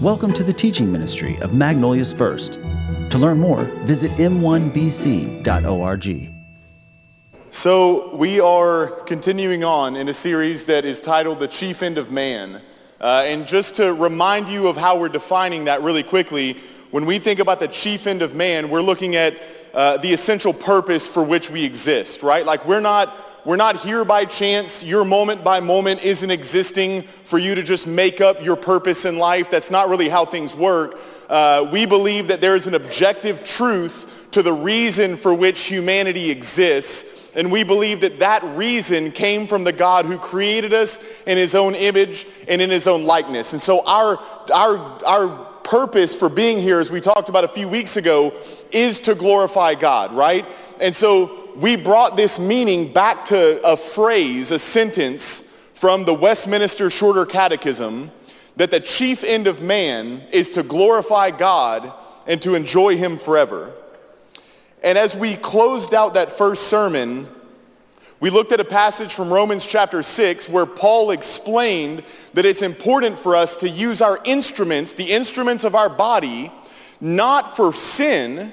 Welcome to the teaching ministry of Magnolia's First. To learn more, visit m1bc.org. So, we are continuing on in a series that is titled The Chief End of Man. Uh, and just to remind you of how we're defining that really quickly, when we think about the chief end of man, we're looking at uh, the essential purpose for which we exist, right? Like we're not we're not here by chance. Your moment by moment isn't existing for you to just make up your purpose in life. That's not really how things work. Uh, we believe that there is an objective truth to the reason for which humanity exists. And we believe that that reason came from the God who created us in his own image and in his own likeness. And so our, our, our purpose for being here, as we talked about a few weeks ago, is to glorify God, right? And so we brought this meaning back to a phrase, a sentence from the Westminster Shorter Catechism that the chief end of man is to glorify God and to enjoy him forever. And as we closed out that first sermon, we looked at a passage from Romans chapter 6 where Paul explained that it's important for us to use our instruments, the instruments of our body, not for sin,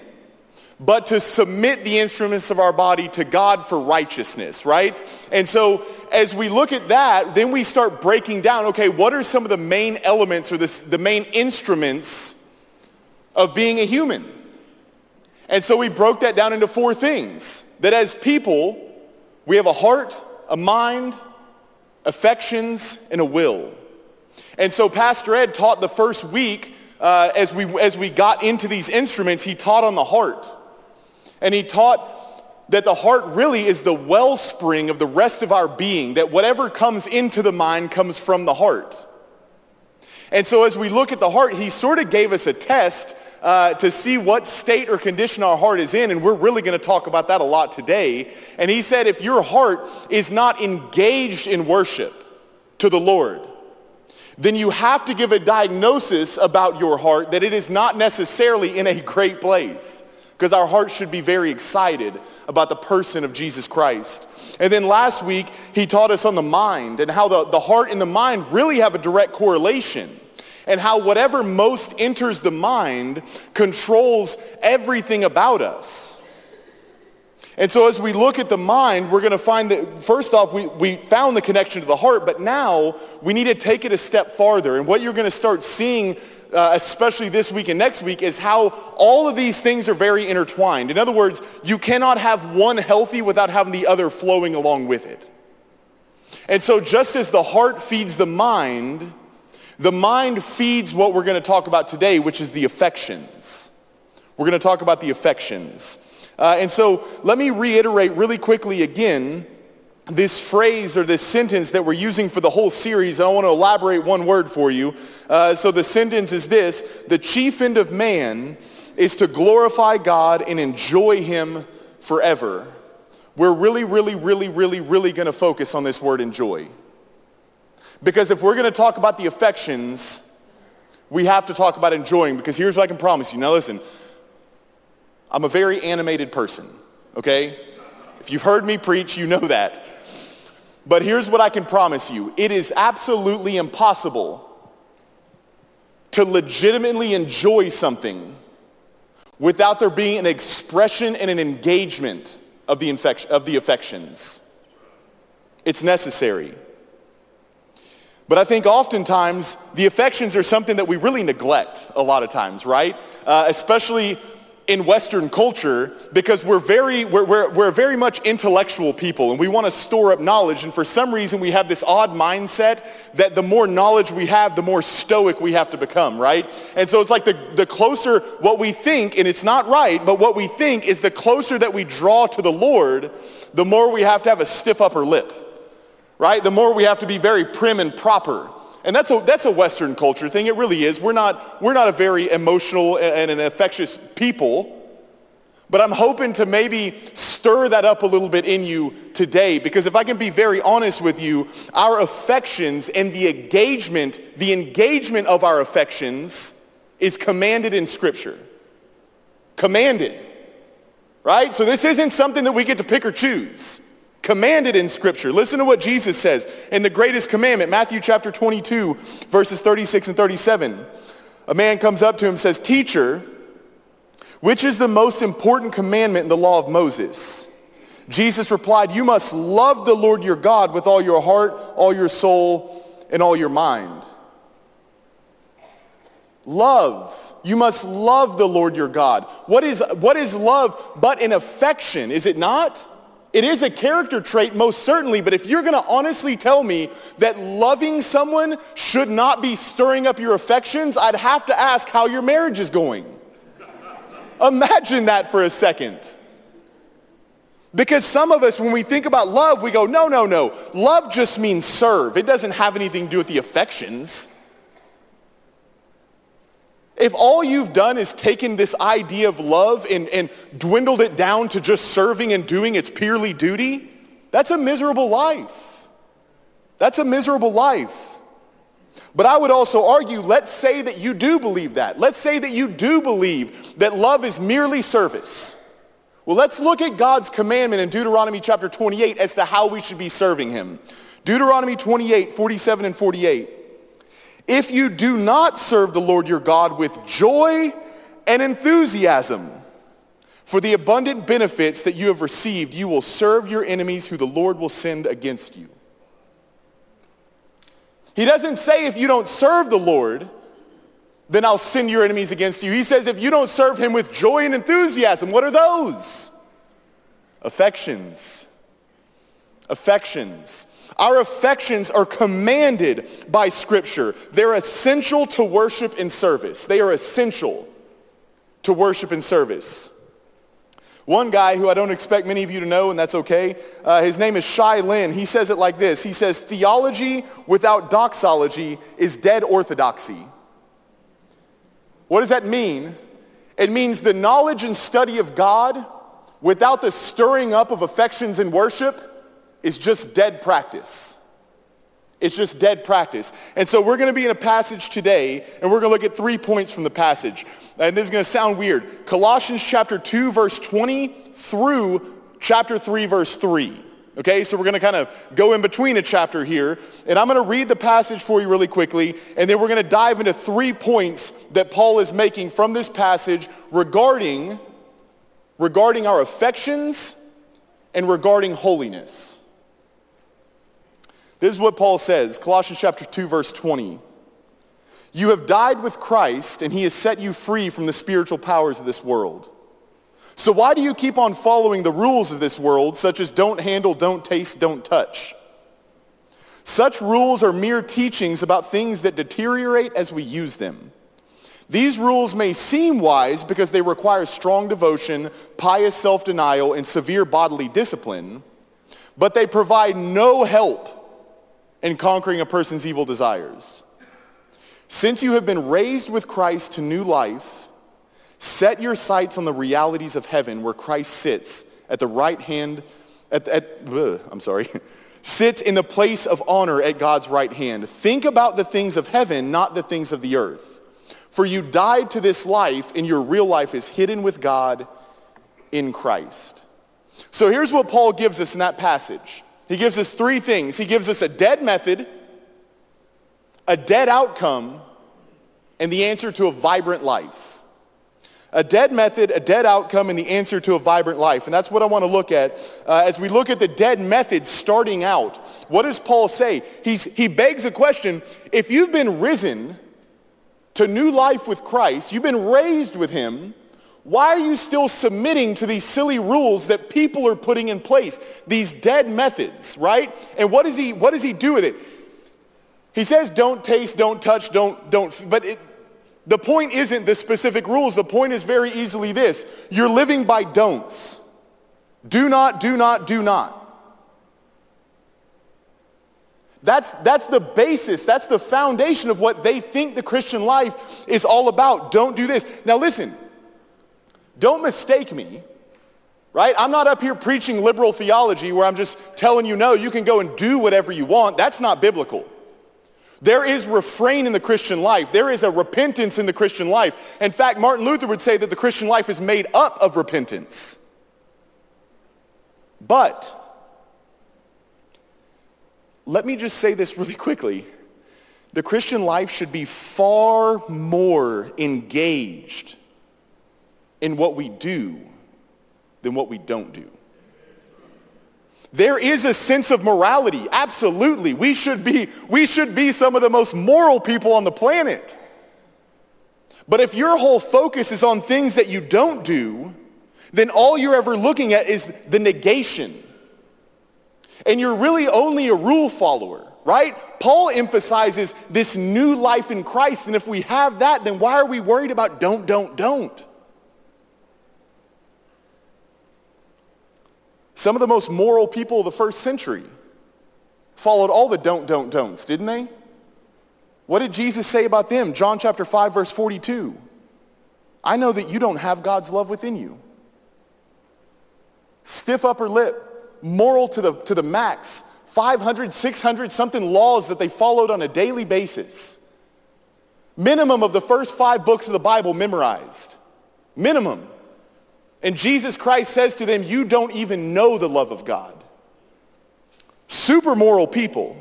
but to submit the instruments of our body to God for righteousness, right? And so as we look at that, then we start breaking down, okay, what are some of the main elements or the main instruments of being a human? And so we broke that down into four things. That as people, we have a heart, a mind, affections, and a will. And so Pastor Ed taught the first week uh, as, we, as we got into these instruments, he taught on the heart. And he taught that the heart really is the wellspring of the rest of our being, that whatever comes into the mind comes from the heart. And so as we look at the heart, he sort of gave us a test uh, to see what state or condition our heart is in, and we're really going to talk about that a lot today. And he said if your heart is not engaged in worship to the Lord, then you have to give a diagnosis about your heart that it is not necessarily in a great place because our hearts should be very excited about the person of Jesus Christ. And then last week, he taught us on the mind and how the, the heart and the mind really have a direct correlation and how whatever most enters the mind controls everything about us. And so as we look at the mind, we're going to find that, first off, we, we found the connection to the heart, but now we need to take it a step farther. And what you're going to start seeing uh, especially this week and next week, is how all of these things are very intertwined. In other words, you cannot have one healthy without having the other flowing along with it. And so just as the heart feeds the mind, the mind feeds what we're going to talk about today, which is the affections. We're going to talk about the affections. Uh, and so let me reiterate really quickly again this phrase or this sentence that we're using for the whole series. I want to elaborate one word for you. Uh, so the sentence is this The chief end of man is to glorify God and enjoy Him forever. We're really, really, really, really, really going to focus on this word enjoy. Because if we're going to talk about the affections, we have to talk about enjoying. Because here's what I can promise you. Now, listen, I'm a very animated person, okay? If you've heard me preach, you know that. But here's what I can promise you. It is absolutely impossible to legitimately enjoy something without there being an expression and an engagement of the, of the affections. It's necessary. But I think oftentimes the affections are something that we really neglect a lot of times, right? Uh, especially in Western culture because we're very, we're, we're, we're very much intellectual people and we want to store up knowledge. And for some reason, we have this odd mindset that the more knowledge we have, the more stoic we have to become, right? And so it's like the, the closer what we think, and it's not right, but what we think is the closer that we draw to the Lord, the more we have to have a stiff upper lip, right? The more we have to be very prim and proper. And that's a, that's a Western culture thing. It really is. We're not, we're not a very emotional and an affectious people. But I'm hoping to maybe stir that up a little bit in you today because if I can be very honest with you, our affections and the engagement, the engagement of our affections is commanded in Scripture. Commanded. Right? So this isn't something that we get to pick or choose commanded in scripture. Listen to what Jesus says in the greatest commandment, Matthew chapter 22, verses 36 and 37. A man comes up to him and says, Teacher, which is the most important commandment in the law of Moses? Jesus replied, You must love the Lord your God with all your heart, all your soul, and all your mind. Love. You must love the Lord your God. What is, what is love but an affection? Is it not? It is a character trait, most certainly, but if you're going to honestly tell me that loving someone should not be stirring up your affections, I'd have to ask how your marriage is going. Imagine that for a second. Because some of us, when we think about love, we go, no, no, no. Love just means serve. It doesn't have anything to do with the affections. If all you've done is taken this idea of love and, and dwindled it down to just serving and doing its purely duty, that's a miserable life. That's a miserable life. But I would also argue, let's say that you do believe that. Let's say that you do believe that love is merely service. Well, let's look at God's commandment in Deuteronomy chapter 28 as to how we should be serving him. Deuteronomy 28, 47 and 48. If you do not serve the Lord your God with joy and enthusiasm for the abundant benefits that you have received, you will serve your enemies who the Lord will send against you. He doesn't say if you don't serve the Lord, then I'll send your enemies against you. He says if you don't serve him with joy and enthusiasm, what are those? Affections. Affections. Our affections are commanded by Scripture. They're essential to worship and service. They are essential to worship and service. One guy who I don't expect many of you to know, and that's okay, uh, his name is Shai Linne. He says it like this. He says, theology without doxology is dead orthodoxy. What does that mean? It means the knowledge and study of God without the stirring up of affections in worship is just dead practice. It's just dead practice. And so we're going to be in a passage today, and we're going to look at three points from the passage. And this is going to sound weird. Colossians chapter 2, verse 20 through chapter 3, verse 3. Okay, so we're going to kind of go in between a chapter here. And I'm going to read the passage for you really quickly, and then we're going to dive into three points that Paul is making from this passage regarding, regarding our affections and regarding holiness. This is what Paul says, Colossians chapter 2, verse 20. You have died with Christ, and he has set you free from the spiritual powers of this world. So why do you keep on following the rules of this world, such as don't handle, don't taste, don't touch? Such rules are mere teachings about things that deteriorate as we use them. These rules may seem wise because they require strong devotion, pious self-denial, and severe bodily discipline, but they provide no help in conquering a person's evil desires. Since you have been raised with Christ to new life, set your sights on the realities of heaven where Christ sits at the right hand, at, at ugh, I'm sorry, sits in the place of honor at God's right hand. Think about the things of heaven, not the things of the earth. For you died to this life, and your real life is hidden with God in Christ. So here's what Paul gives us in that passage. He gives us three things. He gives us a dead method, a dead outcome, and the answer to a vibrant life. A dead method, a dead outcome, and the answer to a vibrant life. And that's what I want to look at. Uh, as we look at the dead method starting out, what does Paul say? He's, he begs a question. If you've been risen to new life with Christ, you've been raised with him, why are you still submitting to these silly rules that people are putting in place? These dead methods, right? And what does he, what does he do with it? He says don't taste, don't touch, don't, don't, but it, the point isn't the specific rules. The point is very easily this. You're living by don'ts. Do not, do not, do not. That's, that's the basis, that's the foundation of what they think the Christian life is all about. Don't do this. Now listen, don't mistake me, right? I'm not up here preaching liberal theology where I'm just telling you, no, you can go and do whatever you want. That's not biblical. There is refrain in the Christian life. There is a repentance in the Christian life. In fact, Martin Luther would say that the Christian life is made up of repentance. But, let me just say this really quickly. The Christian life should be far more engaged in what we do than what we don't do. There is a sense of morality, absolutely. We should be, we should be some of the most moral people on the planet. But if your whole focus is on things that you don't do, then all you're ever looking at is the negation. And you're really only a rule follower, right? Paul emphasizes this new life in Christ. And if we have that, then why are we worried about don't, don't, don't? Some of the most moral people of the first century followed all the don't, don't, don'ts, didn't they? What did Jesus say about them? John chapter 5, verse 42. I know that you don't have God's love within you. Stiff upper lip, moral to the, to the max, 500, 600 something laws that they followed on a daily basis. Minimum of the first five books of the Bible memorized. Minimum. And Jesus Christ says to them, you don't even know the love of God. Super moral people,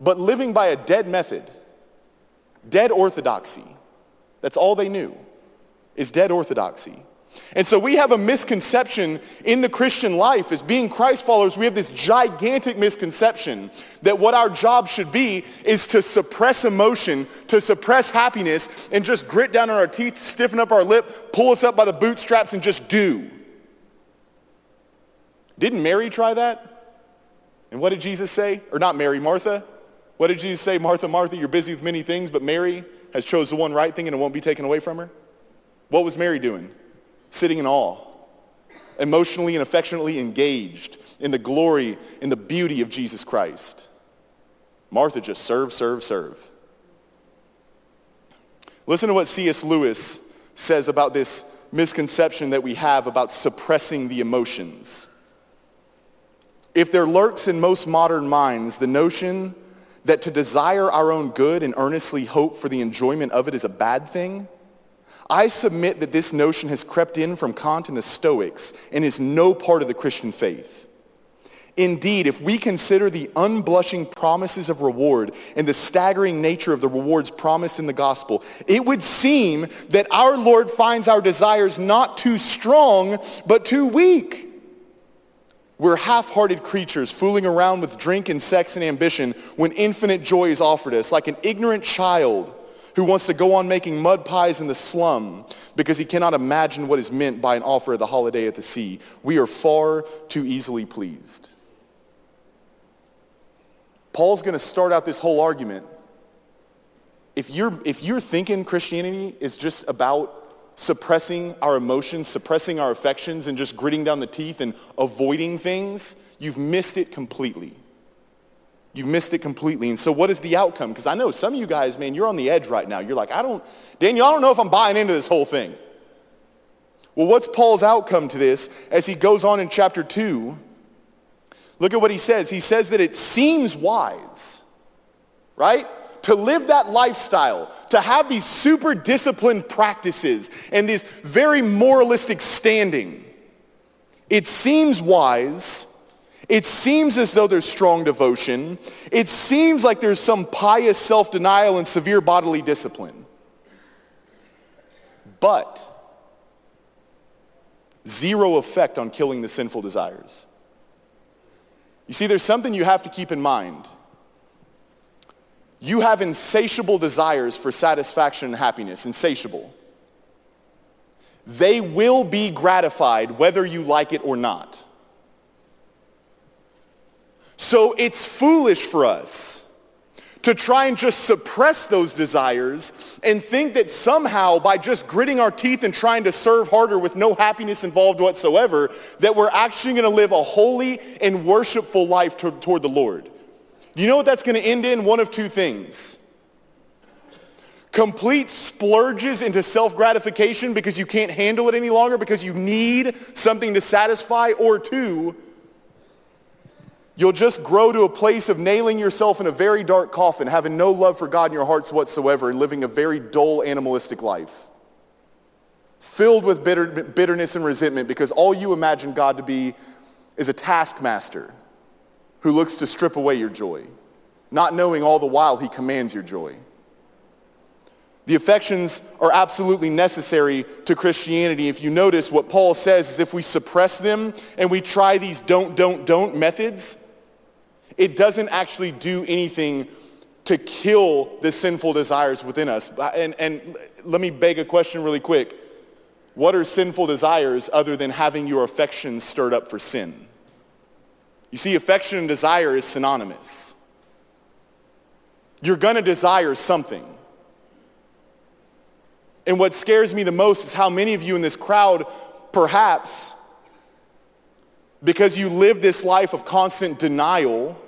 but living by a dead method, dead orthodoxy. That's all they knew, is dead orthodoxy. And so we have a misconception in the Christian life as being Christ followers. We have this gigantic misconception that what our job should be is to suppress emotion, to suppress happiness, and just grit down on our teeth, stiffen up our lip, pull us up by the bootstraps, and just do. Didn't Mary try that? And what did Jesus say? Or not Mary, Martha? What did Jesus say? Martha, Martha, you're busy with many things, but Mary has chose the one right thing and it won't be taken away from her. What was Mary doing? Sitting in awe, emotionally and affectionately engaged in the glory and the beauty of Jesus Christ. Martha just serve, serve, serve. Listen to what C.S. Lewis says about this misconception that we have about suppressing the emotions. If there lurks in most modern minds the notion that to desire our own good and earnestly hope for the enjoyment of it is a bad thing, I submit that this notion has crept in from Kant and the Stoics and is no part of the Christian faith. Indeed, if we consider the unblushing promises of reward and the staggering nature of the rewards promised in the gospel, it would seem that our Lord finds our desires not too strong, but too weak. We're half-hearted creatures fooling around with drink and sex and ambition when infinite joy is offered us, like an ignorant child who wants to go on making mud pies in the slum because he cannot imagine what is meant by an offer of the holiday at the sea. We are far too easily pleased. Paul's going to start out this whole argument. If you're, if you're thinking Christianity is just about suppressing our emotions, suppressing our affections, and just gritting down the teeth and avoiding things, you've missed it completely. You've missed it completely. And so what is the outcome? Because I know some of you guys, man, you're on the edge right now. You're like, I don't, Daniel, I don't know if I'm buying into this whole thing. Well, what's Paul's outcome to this as he goes on in chapter 2? Look at what he says. He says that it seems wise, right? To live that lifestyle, to have these super disciplined practices and this very moralistic standing. It seems wise it seems as though there's strong devotion. It seems like there's some pious self-denial and severe bodily discipline. But zero effect on killing the sinful desires. You see, there's something you have to keep in mind. You have insatiable desires for satisfaction and happiness, insatiable. They will be gratified whether you like it or not. So it's foolish for us to try and just suppress those desires and think that somehow by just gritting our teeth and trying to serve harder with no happiness involved whatsoever, that we're actually going to live a holy and worshipful life to, toward the Lord. You know what that's going to end in? One of two things. Complete splurges into self-gratification because you can't handle it any longer because you need something to satisfy, or two, You'll just grow to a place of nailing yourself in a very dark coffin, having no love for God in your hearts whatsoever, and living a very dull, animalistic life. Filled with bitter, bitterness and resentment because all you imagine God to be is a taskmaster who looks to strip away your joy. not knowing all the while he commands your joy. The affections are absolutely necessary to Christianity. If you notice, what Paul says is if we suppress them and we try these don't, don't, don't methods, it doesn't actually do anything to kill the sinful desires within us. And, and let me beg a question really quick. What are sinful desires other than having your affections stirred up for sin? You see, affection and desire is synonymous. You're going to desire something. And what scares me the most is how many of you in this crowd, perhaps, because you live this life of constant denial,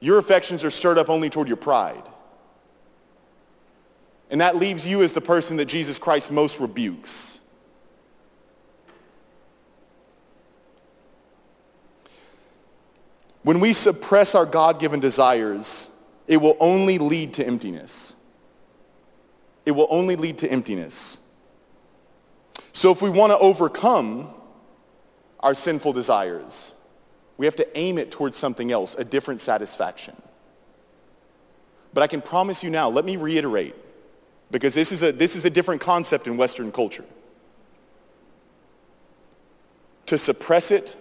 your affections are stirred up only toward your pride. And that leaves you as the person that Jesus Christ most rebukes. When we suppress our God-given desires, it will only lead to emptiness it will only lead to emptiness. So if we want to overcome our sinful desires, we have to aim it towards something else, a different satisfaction. But I can promise you now, let me reiterate, because this is a, this is a different concept in Western culture. To suppress it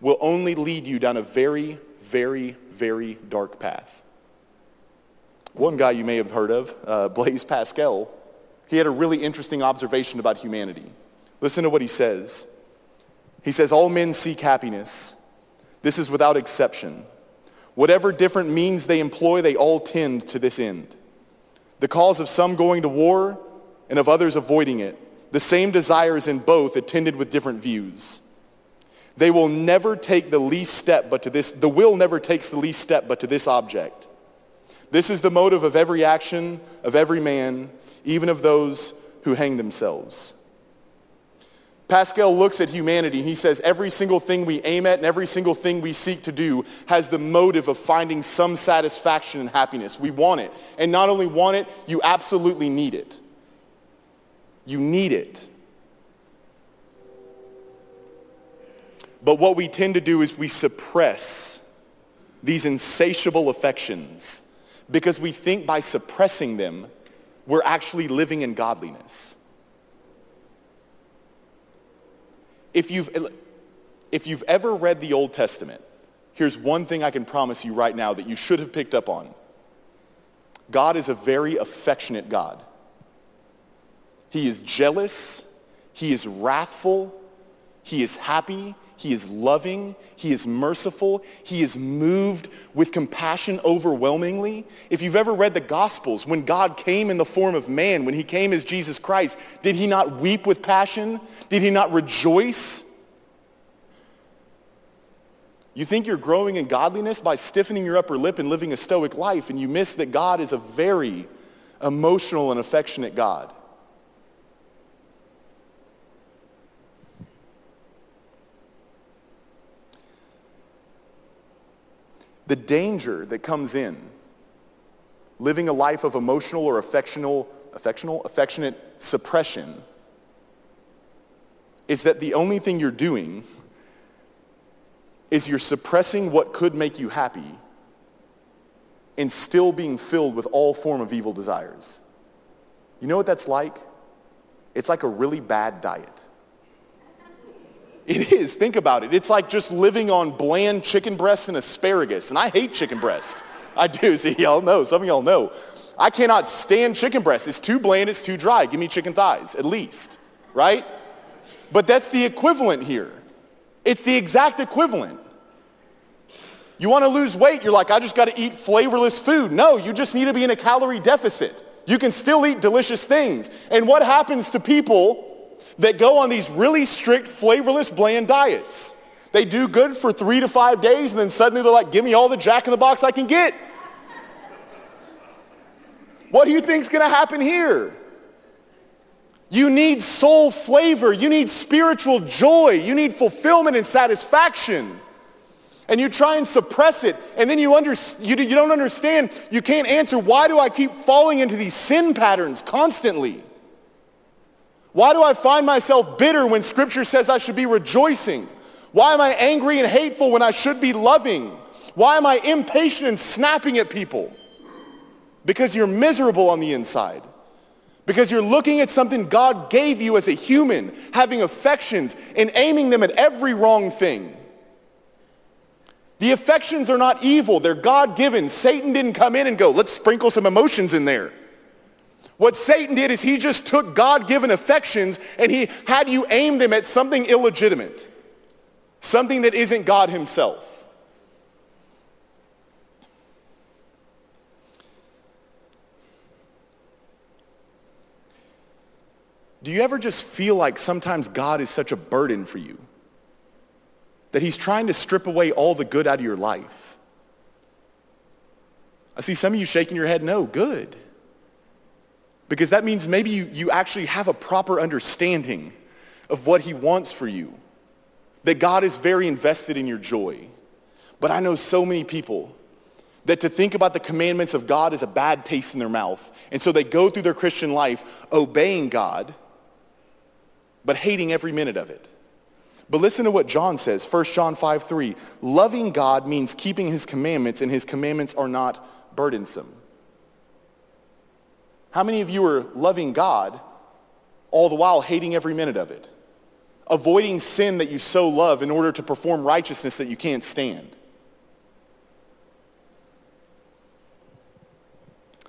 will only lead you down a very, very, very dark path. One guy you may have heard of, uh, Blaise Pascal, he had a really interesting observation about humanity. Listen to what he says. He says, all men seek happiness. This is without exception. Whatever different means they employ, they all tend to this end. The cause of some going to war and of others avoiding it. The same desires in both attended with different views. They will never take the least step but to this, the will never takes the least step but to this object. This is the motive of every action of every man, even of those who hang themselves. Pascal looks at humanity and he says every single thing we aim at and every single thing we seek to do has the motive of finding some satisfaction and happiness. We want it. And not only want it, you absolutely need it. You need it. But what we tend to do is we suppress these insatiable affections because we think by suppressing them, we're actually living in godliness. If you've, if you've ever read the Old Testament, here's one thing I can promise you right now that you should have picked up on. God is a very affectionate God. He is jealous. He is wrathful. He is happy. He is loving. He is merciful. He is moved with compassion overwhelmingly. If you've ever read the Gospels, when God came in the form of man, when he came as Jesus Christ, did he not weep with passion? Did he not rejoice? You think you're growing in godliness by stiffening your upper lip and living a stoic life, and you miss that God is a very emotional and affectionate God. The danger that comes in living a life of emotional or affectional, affectional, affectionate suppression is that the only thing you're doing is you're suppressing what could make you happy and still being filled with all form of evil desires. You know what that's like? It's like a really bad diet. It is. Think about it. It's like just living on bland chicken breasts and asparagus. And I hate chicken breast. I do. See, y'all know. Some of y'all know. I cannot stand chicken breast. It's too bland. It's too dry. Give me chicken thighs, at least. Right? But that's the equivalent here. It's the exact equivalent. You want to lose weight, you're like, I just got to eat flavorless food. No, you just need to be in a calorie deficit. You can still eat delicious things. And what happens to people that go on these really strict, flavorless, bland diets. They do good for three to five days, and then suddenly they're like, give me all the Jack in the Box I can get. What do you think's going to happen here? You need soul flavor. You need spiritual joy. You need fulfillment and satisfaction. And you try and suppress it, and then you, under, you, you don't understand. You can't answer, why do I keep falling into these sin patterns constantly? Why do I find myself bitter when scripture says I should be rejoicing? Why am I angry and hateful when I should be loving? Why am I impatient and snapping at people? Because you're miserable on the inside. Because you're looking at something God gave you as a human, having affections and aiming them at every wrong thing. The affections are not evil, they're God-given. Satan didn't come in and go, let's sprinkle some emotions in there. What Satan did is he just took God-given affections and he had you aim them at something illegitimate, something that isn't God himself. Do you ever just feel like sometimes God is such a burden for you? That he's trying to strip away all the good out of your life? I see some of you shaking your head, no, good. Because that means maybe you, you actually have a proper understanding of what he wants for you. That God is very invested in your joy. But I know so many people that to think about the commandments of God is a bad taste in their mouth. And so they go through their Christian life obeying God, but hating every minute of it. But listen to what John says, 1 John 5, 3. Loving God means keeping his commandments, and his commandments are not burdensome. How many of you are loving God all the while hating every minute of it? Avoiding sin that you so love in order to perform righteousness that you can't stand.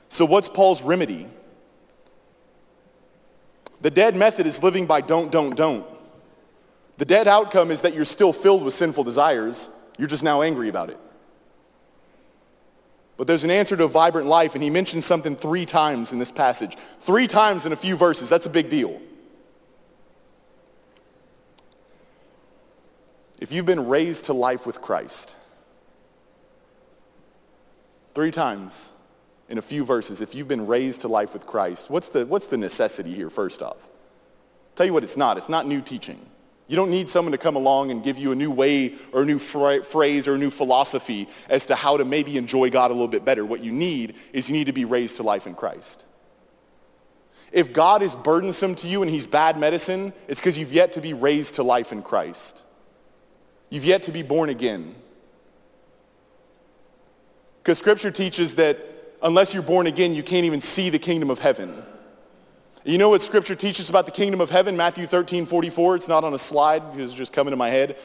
So what's Paul's remedy? The dead method is living by don't, don't, don't. The dead outcome is that you're still filled with sinful desires. You're just now angry about it. But there's an answer to a vibrant life, and he mentions something three times in this passage. Three times in a few verses. That's a big deal. If you've been raised to life with Christ, three times in a few verses, if you've been raised to life with Christ, what's the, what's the necessity here, first off? Tell you what it's not. It's not new teaching. You don't need someone to come along and give you a new way or a new phrase or a new philosophy as to how to maybe enjoy God a little bit better. What you need is you need to be raised to life in Christ. If God is burdensome to you and he's bad medicine, it's because you've yet to be raised to life in Christ. You've yet to be born again. Because scripture teaches that unless you're born again, you can't even see the kingdom of heaven. You know what scripture teaches about the kingdom of heaven? Matthew 13, 44. It's not on a slide it's just coming to my head.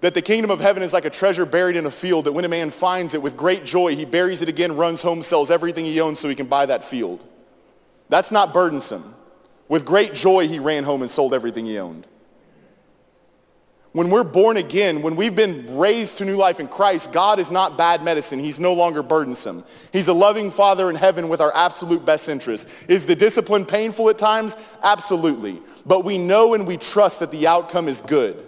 That the kingdom of heaven is like a treasure buried in a field that when a man finds it with great joy, he buries it again, runs home, sells everything he owns so he can buy that field. That's not burdensome. With great joy, he ran home and sold everything he owned. When we're born again, when we've been raised to new life in Christ, God is not bad medicine. He's no longer burdensome. He's a loving Father in heaven with our absolute best interest. Is the discipline painful at times? Absolutely. But we know and we trust that the outcome is good.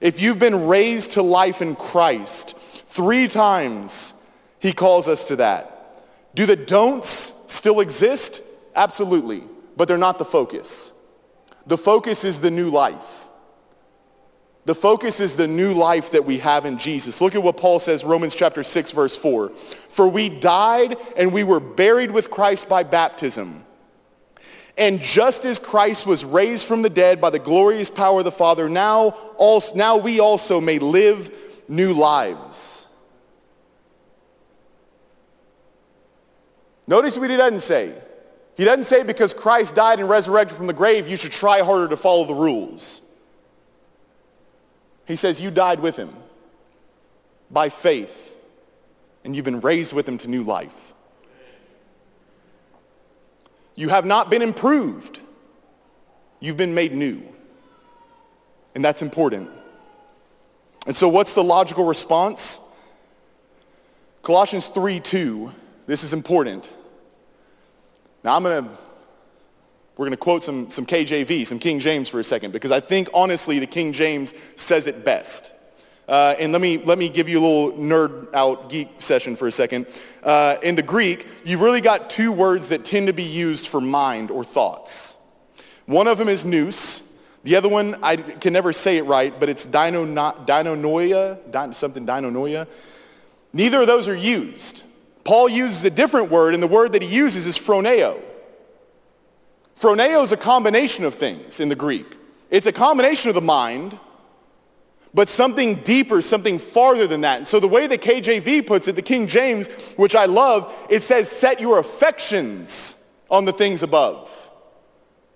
If you've been raised to life in Christ, three times he calls us to that. Do the don'ts still exist? Absolutely. But they're not the focus. The focus is the new life. The focus is the new life that we have in Jesus. Look at what Paul says, Romans chapter 6, verse 4. For we died and we were buried with Christ by baptism. And just as Christ was raised from the dead by the glorious power of the Father, now, also, now we also may live new lives. Notice what he doesn't say. He doesn't say because Christ died and resurrected from the grave, you should try harder to follow the rules. He says, You died with him by faith, and you've been raised with him to new life. You have not been improved, you've been made new. And that's important. And so, what's the logical response? Colossians 3 2, this is important. Now, I'm going to we're going to quote some, some KJV, some King James for a second, because I think honestly the King James says it best. Uh, and let me, let me give you a little nerd out geek session for a second. Uh, in the Greek, you've really got two words that tend to be used for mind or thoughts. One of them is nous. The other one, I can never say it right, but it's dino, dinonoia, something dinonoia. Neither of those are used. Paul uses a different word, and the word that he uses is phroneo. Phroneo is a combination of things in the Greek. It's a combination of the mind, but something deeper, something farther than that. And so the way the KJV puts it, the King James, which I love, it says, set your affections on the things above.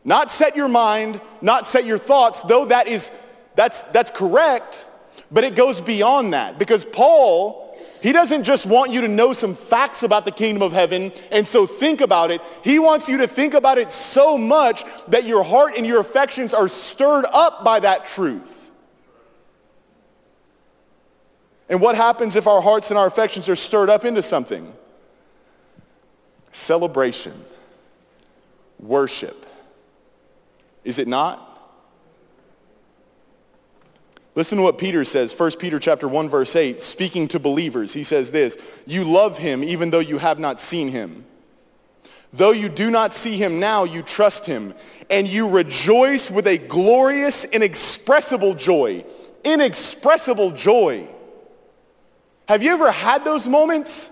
Not set your mind, not set your thoughts, though that is, that's, that's correct, but it goes beyond that because Paul, he doesn't just want you to know some facts about the kingdom of heaven and so think about it. He wants you to think about it so much that your heart and your affections are stirred up by that truth. And what happens if our hearts and our affections are stirred up into something? Celebration, worship. Is it not? Listen to what Peter says, 1 Peter chapter 1 verse 8, speaking to believers. He says this, "You love him even though you have not seen him. Though you do not see him now, you trust him, and you rejoice with a glorious inexpressible joy, inexpressible joy." Have you ever had those moments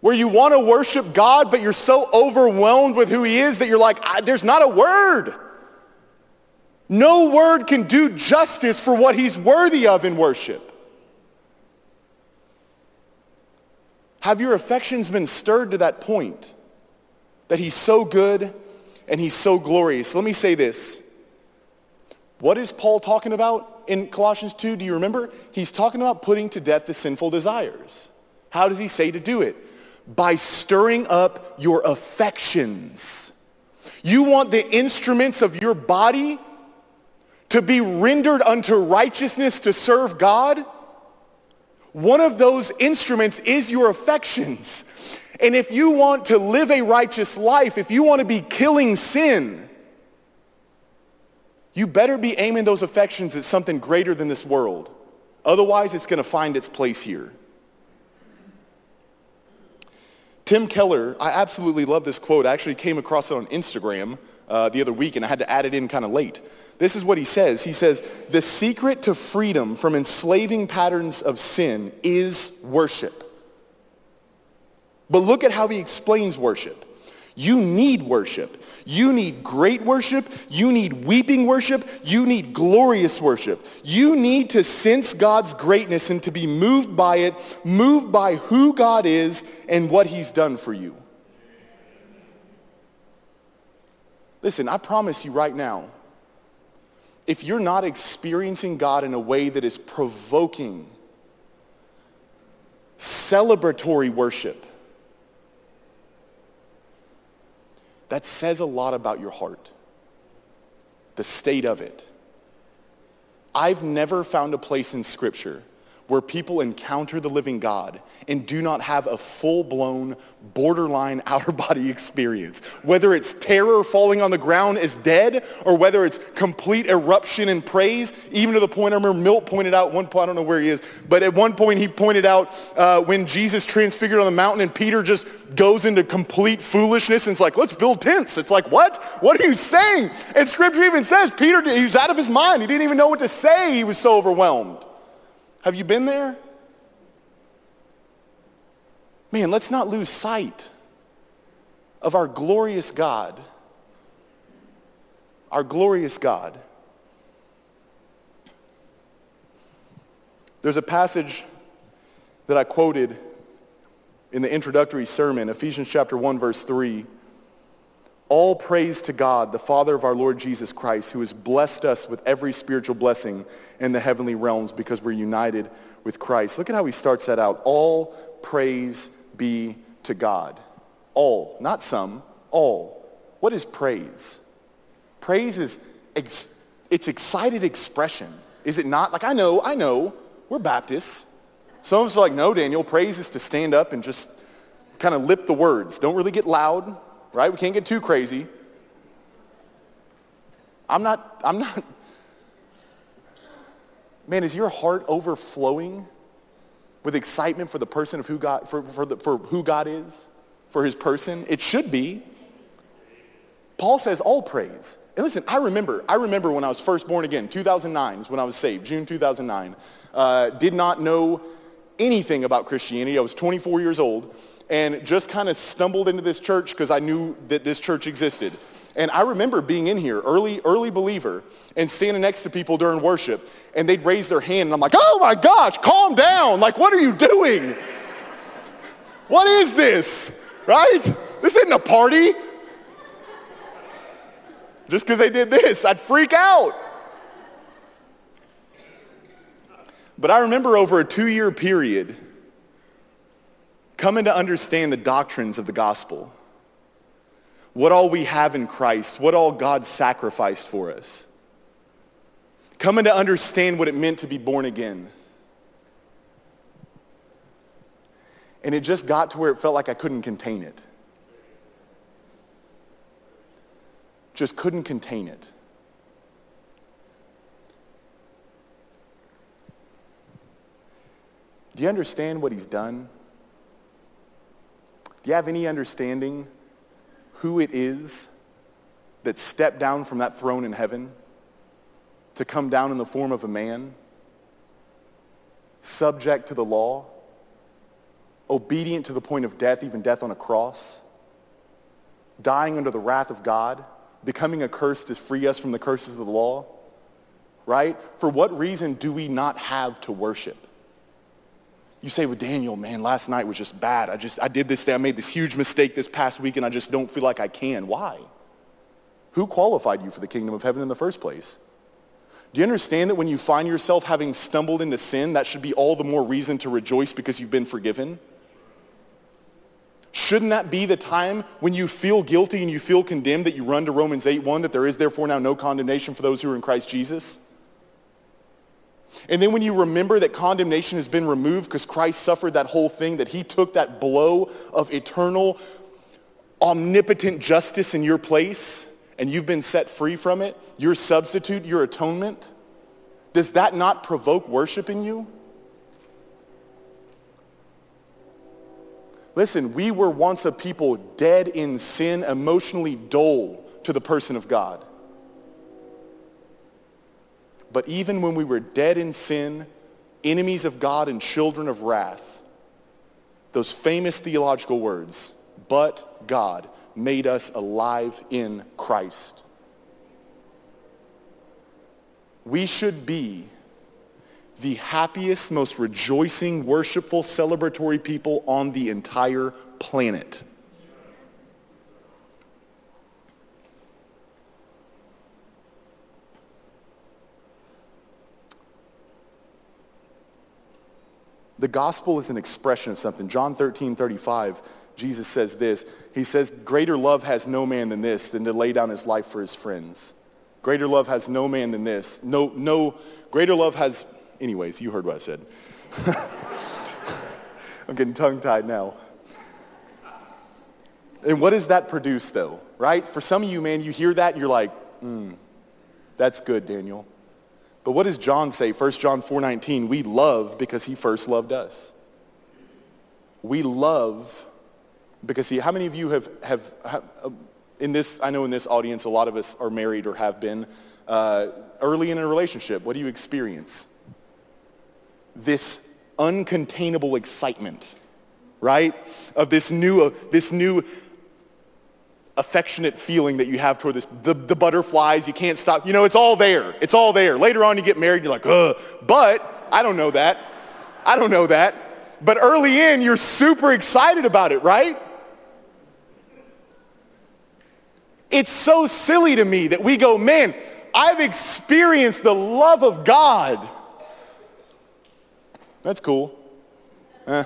where you want to worship God, but you're so overwhelmed with who he is that you're like, there's not a word. No word can do justice for what he's worthy of in worship. Have your affections been stirred to that point that he's so good and he's so glorious? Let me say this. What is Paul talking about in Colossians 2? Do you remember? He's talking about putting to death the sinful desires. How does he say to do it? By stirring up your affections. You want the instruments of your body to be rendered unto righteousness to serve God, one of those instruments is your affections. And if you want to live a righteous life, if you want to be killing sin, you better be aiming those affections at something greater than this world. Otherwise, it's going to find its place here. Tim Keller, I absolutely love this quote. I actually came across it on Instagram uh, the other week and I had to add it in kind of late. This is what he says. He says, the secret to freedom from enslaving patterns of sin is worship. But look at how he explains worship. You need worship. You need great worship. You need weeping worship. You need glorious worship. You need to sense God's greatness and to be moved by it, moved by who God is and what he's done for you. Listen, I promise you right now, if you're not experiencing God in a way that is provoking, celebratory worship, that says a lot about your heart, the state of it. I've never found a place in Scripture where people encounter the living God and do not have a full-blown, borderline outer-body experience. Whether it's terror falling on the ground as dead or whether it's complete eruption in praise, even to the point, I remember Milt pointed out one point, I don't know where he is, but at one point he pointed out uh, when Jesus transfigured on the mountain and Peter just goes into complete foolishness and it's like, let's build tents. It's like, what? What are you saying? And scripture even says Peter, he was out of his mind. He didn't even know what to say. He was so overwhelmed. Have you been there? Man, let's not lose sight of our glorious God. Our glorious God. There's a passage that I quoted in the introductory sermon, Ephesians chapter 1, verse 3. All praise to God, the Father of our Lord Jesus Christ, who has blessed us with every spiritual blessing in the heavenly realms because we're united with Christ. Look at how he starts that out. All praise be to God. All, not some, all. What is praise? Praise is, ex- it's excited expression. Is it not? Like I know, I know, we're Baptists. Some of us are like, no, Daniel, praise is to stand up and just kind of lip the words. Don't really get loud right? We can't get too crazy. I'm not, I'm not, man, is your heart overflowing with excitement for the person of who God, for, for, the, for who God is, for his person? It should be. Paul says all praise. And listen, I remember, I remember when I was first born again, 2009 is when I was saved, June 2009. Uh, did not know anything about Christianity. I was 24 years old. And just kind of stumbled into this church because I knew that this church existed. And I remember being in here, early, early believer, and standing next to people during worship, and they'd raise their hand, and I'm like, oh my gosh, calm down. Like, what are you doing? What is this? Right? This isn't a party. Just because they did this, I'd freak out. But I remember over a two-year period coming to understand the doctrines of the gospel. What all we have in Christ, what all God sacrificed for us. Coming to understand what it meant to be born again. And it just got to where it felt like I couldn't contain it. Just couldn't contain it. Do you understand what he's done? Do you have any understanding who it is that stepped down from that throne in heaven to come down in the form of a man, subject to the law, obedient to the point of death, even death on a cross, dying under the wrath of God, becoming a curse to free us from the curses of the law, right? For what reason do we not have to worship? You say, well, Daniel, man, last night was just bad. I just, I did this thing. I made this huge mistake this past week and I just don't feel like I can. Why? Who qualified you for the kingdom of heaven in the first place? Do you understand that when you find yourself having stumbled into sin, that should be all the more reason to rejoice because you've been forgiven? Shouldn't that be the time when you feel guilty and you feel condemned that you run to Romans 8:1 that there is therefore now no condemnation for those who are in Christ Jesus? And then when you remember that condemnation has been removed because Christ suffered that whole thing, that he took that blow of eternal, omnipotent justice in your place, and you've been set free from it, your substitute, your atonement, does that not provoke worship in you? Listen, we were once a people dead in sin, emotionally dull to the person of God. But even when we were dead in sin, enemies of God and children of wrath, those famous theological words, but God made us alive in Christ. We should be the happiest, most rejoicing, worshipful, celebratory people on the entire planet. The gospel is an expression of something. John 13, 35, Jesus says this. He says, greater love has no man than this, than to lay down his life for his friends. Greater love has no man than this. No, no, greater love has, anyways, you heard what I said. I'm getting tongue-tied now. And what does that produce though, right? For some of you, man, you hear that and you're like, hmm, that's good, Daniel. But what does John say? 1 John 4:19, we love because he first loved us. We love because he, how many of you have, have, have uh, in this, I know in this audience, a lot of us are married or have been uh, early in a relationship. What do you experience? This uncontainable excitement, right? Of this new, uh, this new affectionate feeling that you have toward this, the, the butterflies, you can't stop. You know, it's all there. It's all there. Later on, you get married, you're like, ugh. But I don't know that. I don't know that. But early in, you're super excited about it, right? It's so silly to me that we go, man, I've experienced the love of God. That's cool. Eh.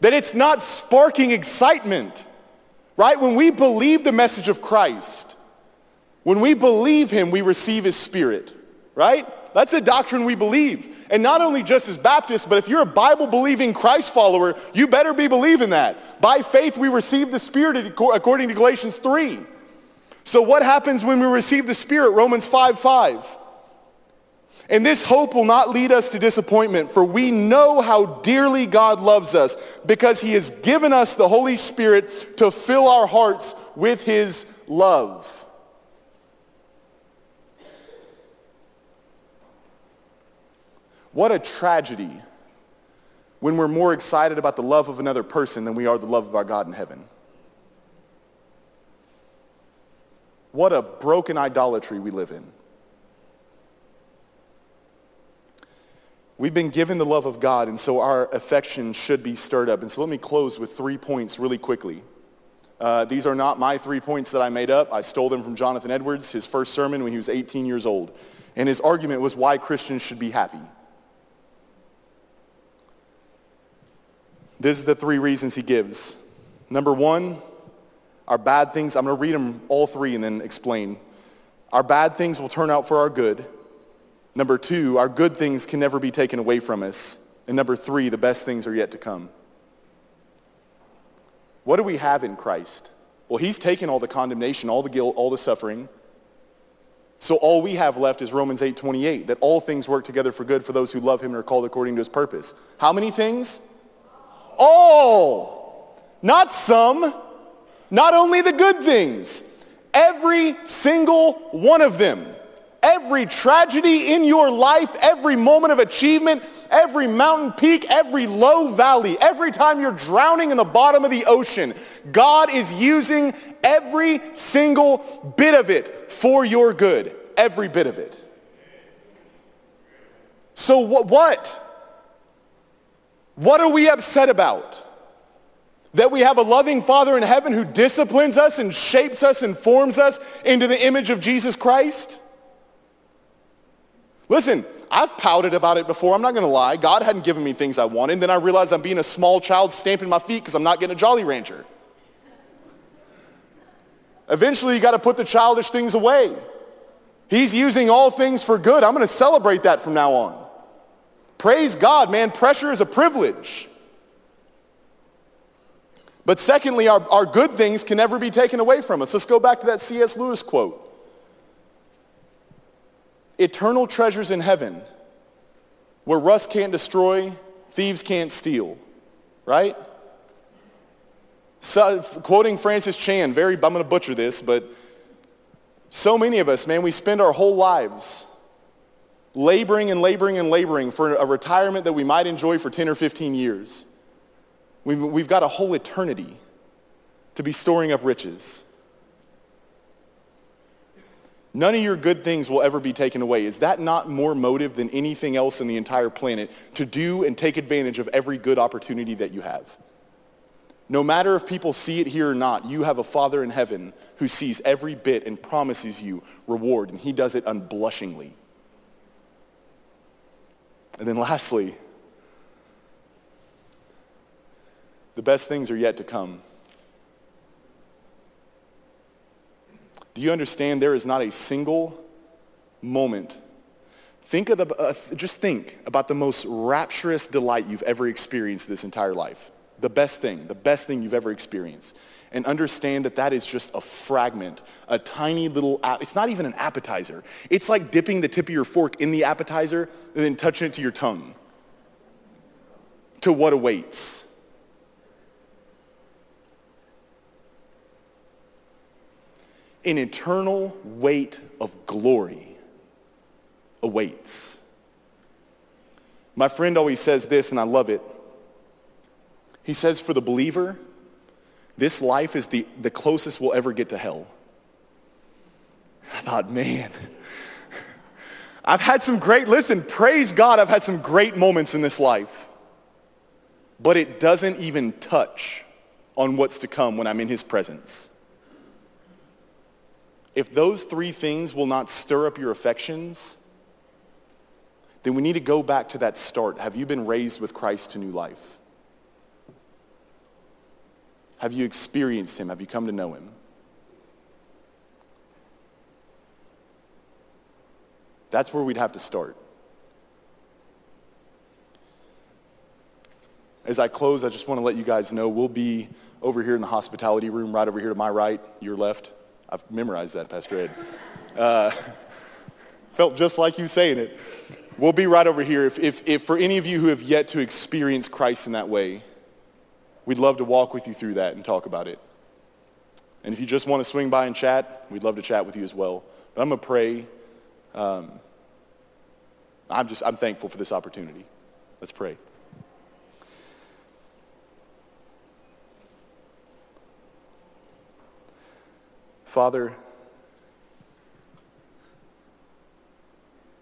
That it's not sparking excitement right? When we believe the message of Christ, when we believe him, we receive his spirit, right? That's a doctrine we believe. And not only just as Baptists, but if you're a Bible-believing Christ follower, you better be believing that. By faith, we receive the Spirit according to Galatians 3. So what happens when we receive the Spirit? Romans 5, 5. And this hope will not lead us to disappointment, for we know how dearly God loves us because he has given us the Holy Spirit to fill our hearts with his love. What a tragedy when we're more excited about the love of another person than we are the love of our God in heaven. What a broken idolatry we live in. We've been given the love of God, and so our affection should be stirred up. And so let me close with three points really quickly. Uh, these are not my three points that I made up. I stole them from Jonathan Edwards, his first sermon when he was 18 years old. And his argument was why Christians should be happy. This is the three reasons he gives. Number one, our bad things, I'm going to read them all three and then explain. Our bad things will turn out for our good. Number two, our good things can never be taken away from us. And number three, the best things are yet to come. What do we have in Christ? Well, he's taken all the condemnation, all the guilt, all the suffering. So all we have left is Romans 8:28, that all things work together for good for those who love him and are called according to his purpose. How many things? All. Not some. Not only the good things. Every single one of them. Every tragedy in your life, every moment of achievement, every mountain peak, every low valley, every time you're drowning in the bottom of the ocean, God is using every single bit of it for your good. Every bit of it. So what? What, what are we upset about? That we have a loving Father in heaven who disciplines us and shapes us and forms us into the image of Jesus Christ? Listen, I've pouted about it before. I'm not going to lie. God hadn't given me things I wanted. Then I realized I'm being a small child stamping my feet because I'm not getting a Jolly Rancher. Eventually, you got to put the childish things away. He's using all things for good. I'm going to celebrate that from now on. Praise God, man. Pressure is a privilege. But secondly, our, our good things can never be taken away from us. Let's go back to that C.S. Lewis quote eternal treasures in heaven where rust can't destroy, thieves can't steal, right? So, quoting Francis Chan, very, I'm going to butcher this, but so many of us, man, we spend our whole lives laboring and laboring and laboring for a retirement that we might enjoy for 10 or 15 years. We've, we've got a whole eternity to be storing up riches. None of your good things will ever be taken away. Is that not more motive than anything else in the entire planet to do and take advantage of every good opportunity that you have? No matter if people see it here or not, you have a Father in heaven who sees every bit and promises you reward, and he does it unblushingly. And then lastly, the best things are yet to come. Do you understand there is not a single moment? Think of the, uh, just think about the most rapturous delight you've ever experienced this entire life. The best thing, the best thing you've ever experienced. And understand that that is just a fragment, a tiny little, it's not even an appetizer. It's like dipping the tip of your fork in the appetizer and then touching it to your tongue to what awaits. An eternal weight of glory awaits. My friend always says this, and I love it. He says, for the believer, this life is the, the closest we'll ever get to hell. I thought, man, I've had some great, listen, praise God, I've had some great moments in this life. But it doesn't even touch on what's to come when I'm in his presence. If those three things will not stir up your affections, then we need to go back to that start. Have you been raised with Christ to new life? Have you experienced him? Have you come to know him? That's where we'd have to start. As I close, I just want to let you guys know we'll be over here in the hospitality room, right over here to my right, your left. I've memorized that, Pastor Ed. Uh, felt just like you saying it. We'll be right over here. If, if, if for any of you who have yet to experience Christ in that way, we'd love to walk with you through that and talk about it. And if you just want to swing by and chat, we'd love to chat with you as well. But I'm going to pray. Um, I'm just, I'm thankful for this opportunity. Let's pray. Father,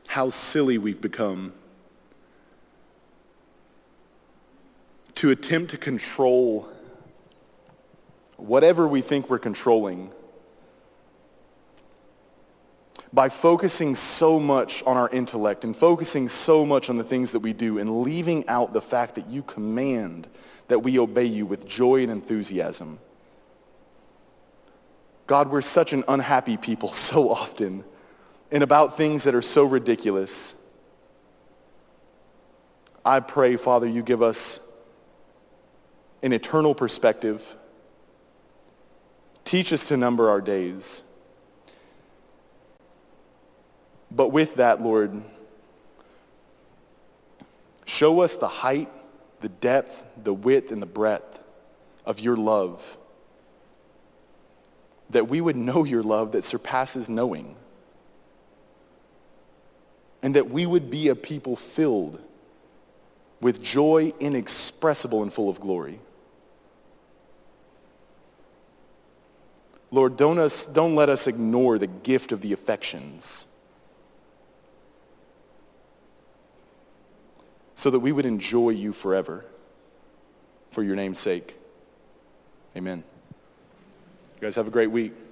how silly we've become to attempt to control whatever we think we're controlling by focusing so much on our intellect and focusing so much on the things that we do and leaving out the fact that you command that we obey you with joy and enthusiasm. God, we're such an unhappy people so often and about things that are so ridiculous. I pray, Father, you give us an eternal perspective. Teach us to number our days. But with that, Lord, show us the height, the depth, the width, and the breadth of your love. That we would know your love that surpasses knowing. And that we would be a people filled with joy inexpressible and full of glory. Lord, don't, us, don't let us ignore the gift of the affections so that we would enjoy you forever for your name's sake. Amen. Guys have a great week.